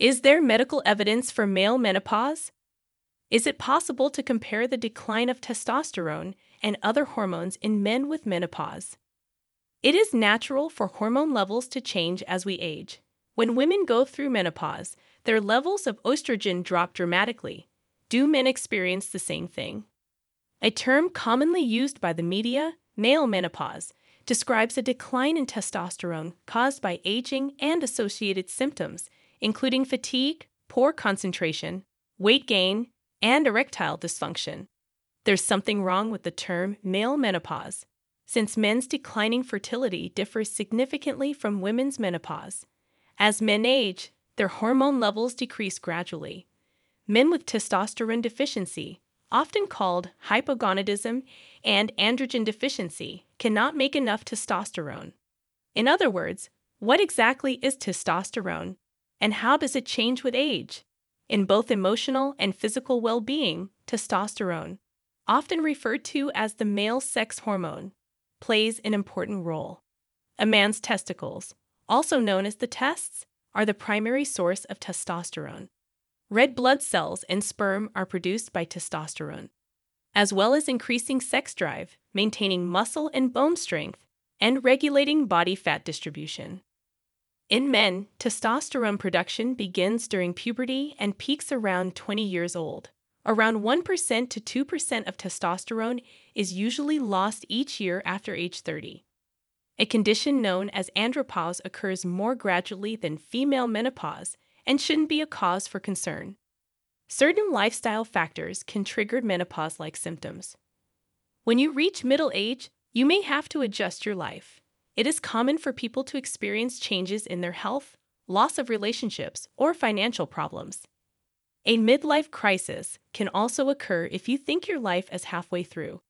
Is there medical evidence for male menopause? Is it possible to compare the decline of testosterone and other hormones in men with menopause? It is natural for hormone levels to change as we age. When women go through menopause, their levels of estrogen drop dramatically. Do men experience the same thing? A term commonly used by the media, male menopause, describes a decline in testosterone caused by aging and associated symptoms, including fatigue, poor concentration, weight gain, and erectile dysfunction. There's something wrong with the term male menopause, since men's declining fertility differs significantly from women's menopause. As men age, their hormone levels decrease gradually. Men with testosterone deficiency, often called hypogonadism and androgen deficiency, cannot make enough testosterone. In other words, what exactly is testosterone, and how does it change with age? In both emotional and physical well being, testosterone, often referred to as the male sex hormone, plays an important role. A man's testicles, also known as the testes, are the primary source of testosterone. Red blood cells and sperm are produced by testosterone, as well as increasing sex drive, maintaining muscle and bone strength, and regulating body fat distribution. In men, testosterone production begins during puberty and peaks around 20 years old. Around 1% to 2% of testosterone is usually lost each year after age 30. A condition known as andropause occurs more gradually than female menopause and shouldn't be a cause for concern. Certain lifestyle factors can trigger menopause like symptoms. When you reach middle age, you may have to adjust your life. It is common for people to experience changes in their health, loss of relationships, or financial problems. A midlife crisis can also occur if you think your life is halfway through.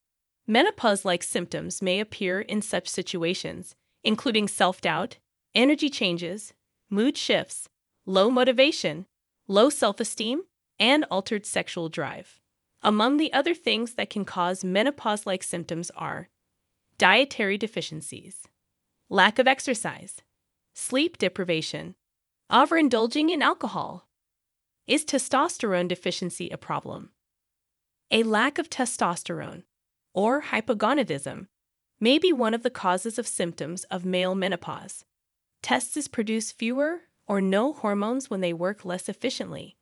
Menopause like symptoms may appear in such situations, including self doubt, energy changes, mood shifts, low motivation, low self esteem, and altered sexual drive. Among the other things that can cause menopause like symptoms are dietary deficiencies, lack of exercise, sleep deprivation, overindulging in alcohol. Is testosterone deficiency a problem? A lack of testosterone, or hypogonadism, may be one of the causes of symptoms of male menopause. Testes produce fewer or no hormones when they work less efficiently.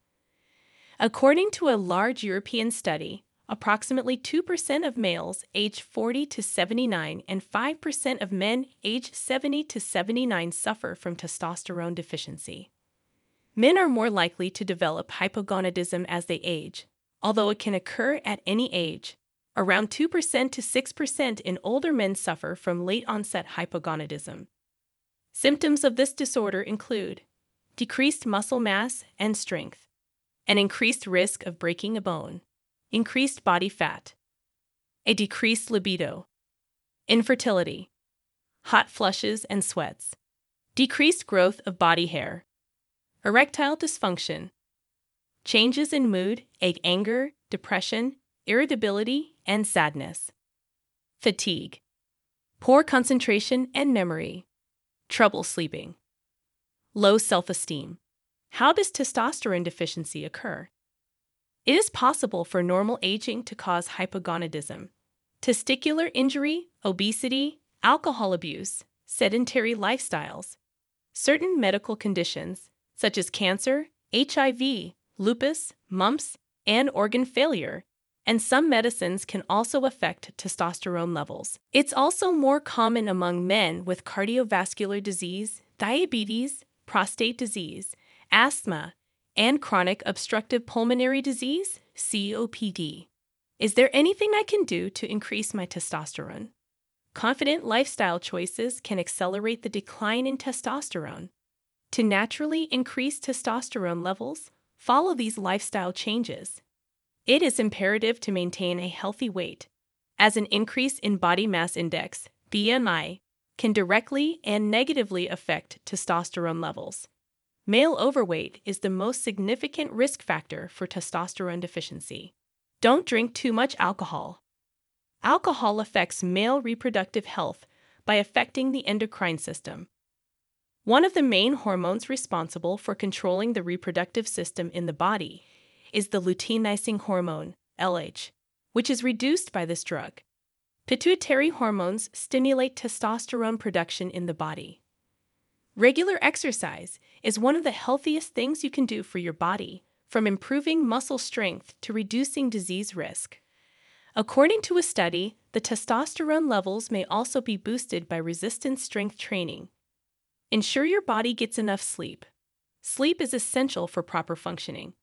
According to a large European study, Approximately 2% of males aged 40 to 79 and 5% of men aged 70 to 79 suffer from testosterone deficiency. Men are more likely to develop hypogonadism as they age, although it can occur at any age. Around 2% to 6% in older men suffer from late onset hypogonadism. Symptoms of this disorder include decreased muscle mass and strength, an increased risk of breaking a bone, increased body fat, a decreased libido, infertility, hot flushes and sweats, decreased growth of body hair, erectile dysfunction, changes in mood, anger, depression, irritability, and sadness, fatigue, poor concentration and memory, trouble sleeping, low self esteem. How does testosterone deficiency occur? It is possible for normal aging to cause hypogonadism. Testicular injury, obesity, alcohol abuse, sedentary lifestyles, certain medical conditions, such as cancer, HIV, lupus, mumps, and organ failure, and some medicines can also affect testosterone levels. It's also more common among men with cardiovascular disease, diabetes, prostate disease, asthma, and chronic obstructive pulmonary disease, COPD. Is there anything I can do to increase my testosterone? Confident lifestyle choices can accelerate the decline in testosterone. To naturally increase testosterone levels, follow these lifestyle changes. It is imperative to maintain a healthy weight, as an increase in body mass index, BMI, can directly and negatively affect testosterone levels. Male overweight is the most significant risk factor for testosterone deficiency. Don't drink too much alcohol. Alcohol affects male reproductive health by affecting the endocrine system. One of the main hormones responsible for controlling the reproductive system in the body is the luteinizing hormone, LH, which is reduced by this drug. Pituitary hormones stimulate testosterone production in the body. Regular exercise is one of the healthiest things you can do for your body, from improving muscle strength to reducing disease risk. According to a study, the testosterone levels may also be boosted by resistance strength training. Ensure your body gets enough sleep. Sleep is essential for proper functioning.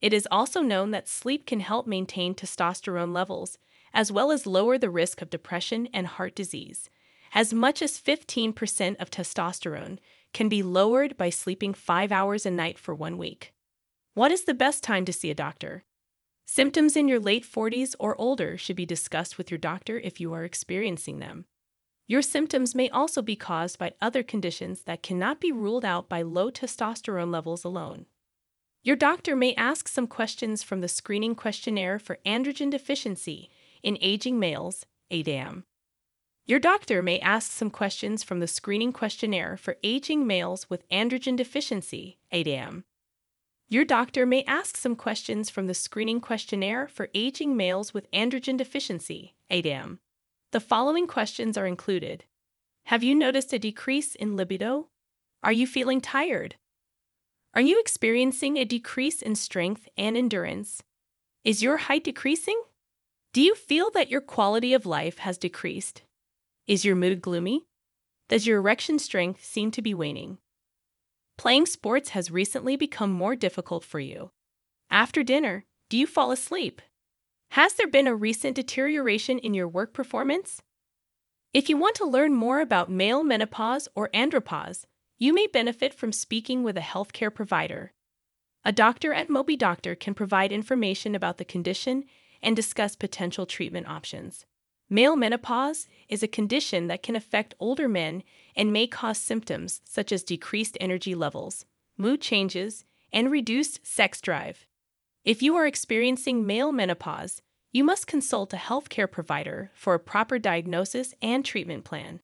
It is also known that sleep can help maintain testosterone levels, as well as lower the risk of depression and heart disease. As much as 15% of testosterone can be lowered by sleeping five hours a night for one week. What is the best time to see a doctor? Symptoms in your late 40s or older should be discussed with your doctor if you are experiencing them. Your symptoms may also be caused by other conditions that cannot be ruled out by low testosterone levels alone. Your doctor may ask some questions from the screening questionnaire for androgen deficiency in aging males, ADAM. Your doctor may ask some questions from the screening questionnaire for aging males with androgen deficiency, ADAM. Your doctor may ask some questions from the screening questionnaire for aging males with androgen deficiency, ADAM. The following questions are included Have you noticed a decrease in libido? Are you feeling tired? Are you experiencing a decrease in strength and endurance? Is your height decreasing? Do you feel that your quality of life has decreased? Is your mood gloomy? Does your erection strength seem to be waning? Playing sports has recently become more difficult for you. After dinner, do you fall asleep? Has there been a recent deterioration in your work performance? If you want to learn more about male menopause or andropause, you may benefit from speaking with a healthcare provider. A doctor at Mobi Doctor can provide information about the condition and discuss potential treatment options. Male menopause is a condition that can affect older men and may cause symptoms such as decreased energy levels, mood changes, and reduced sex drive. If you are experiencing male menopause, you must consult a healthcare provider for a proper diagnosis and treatment plan.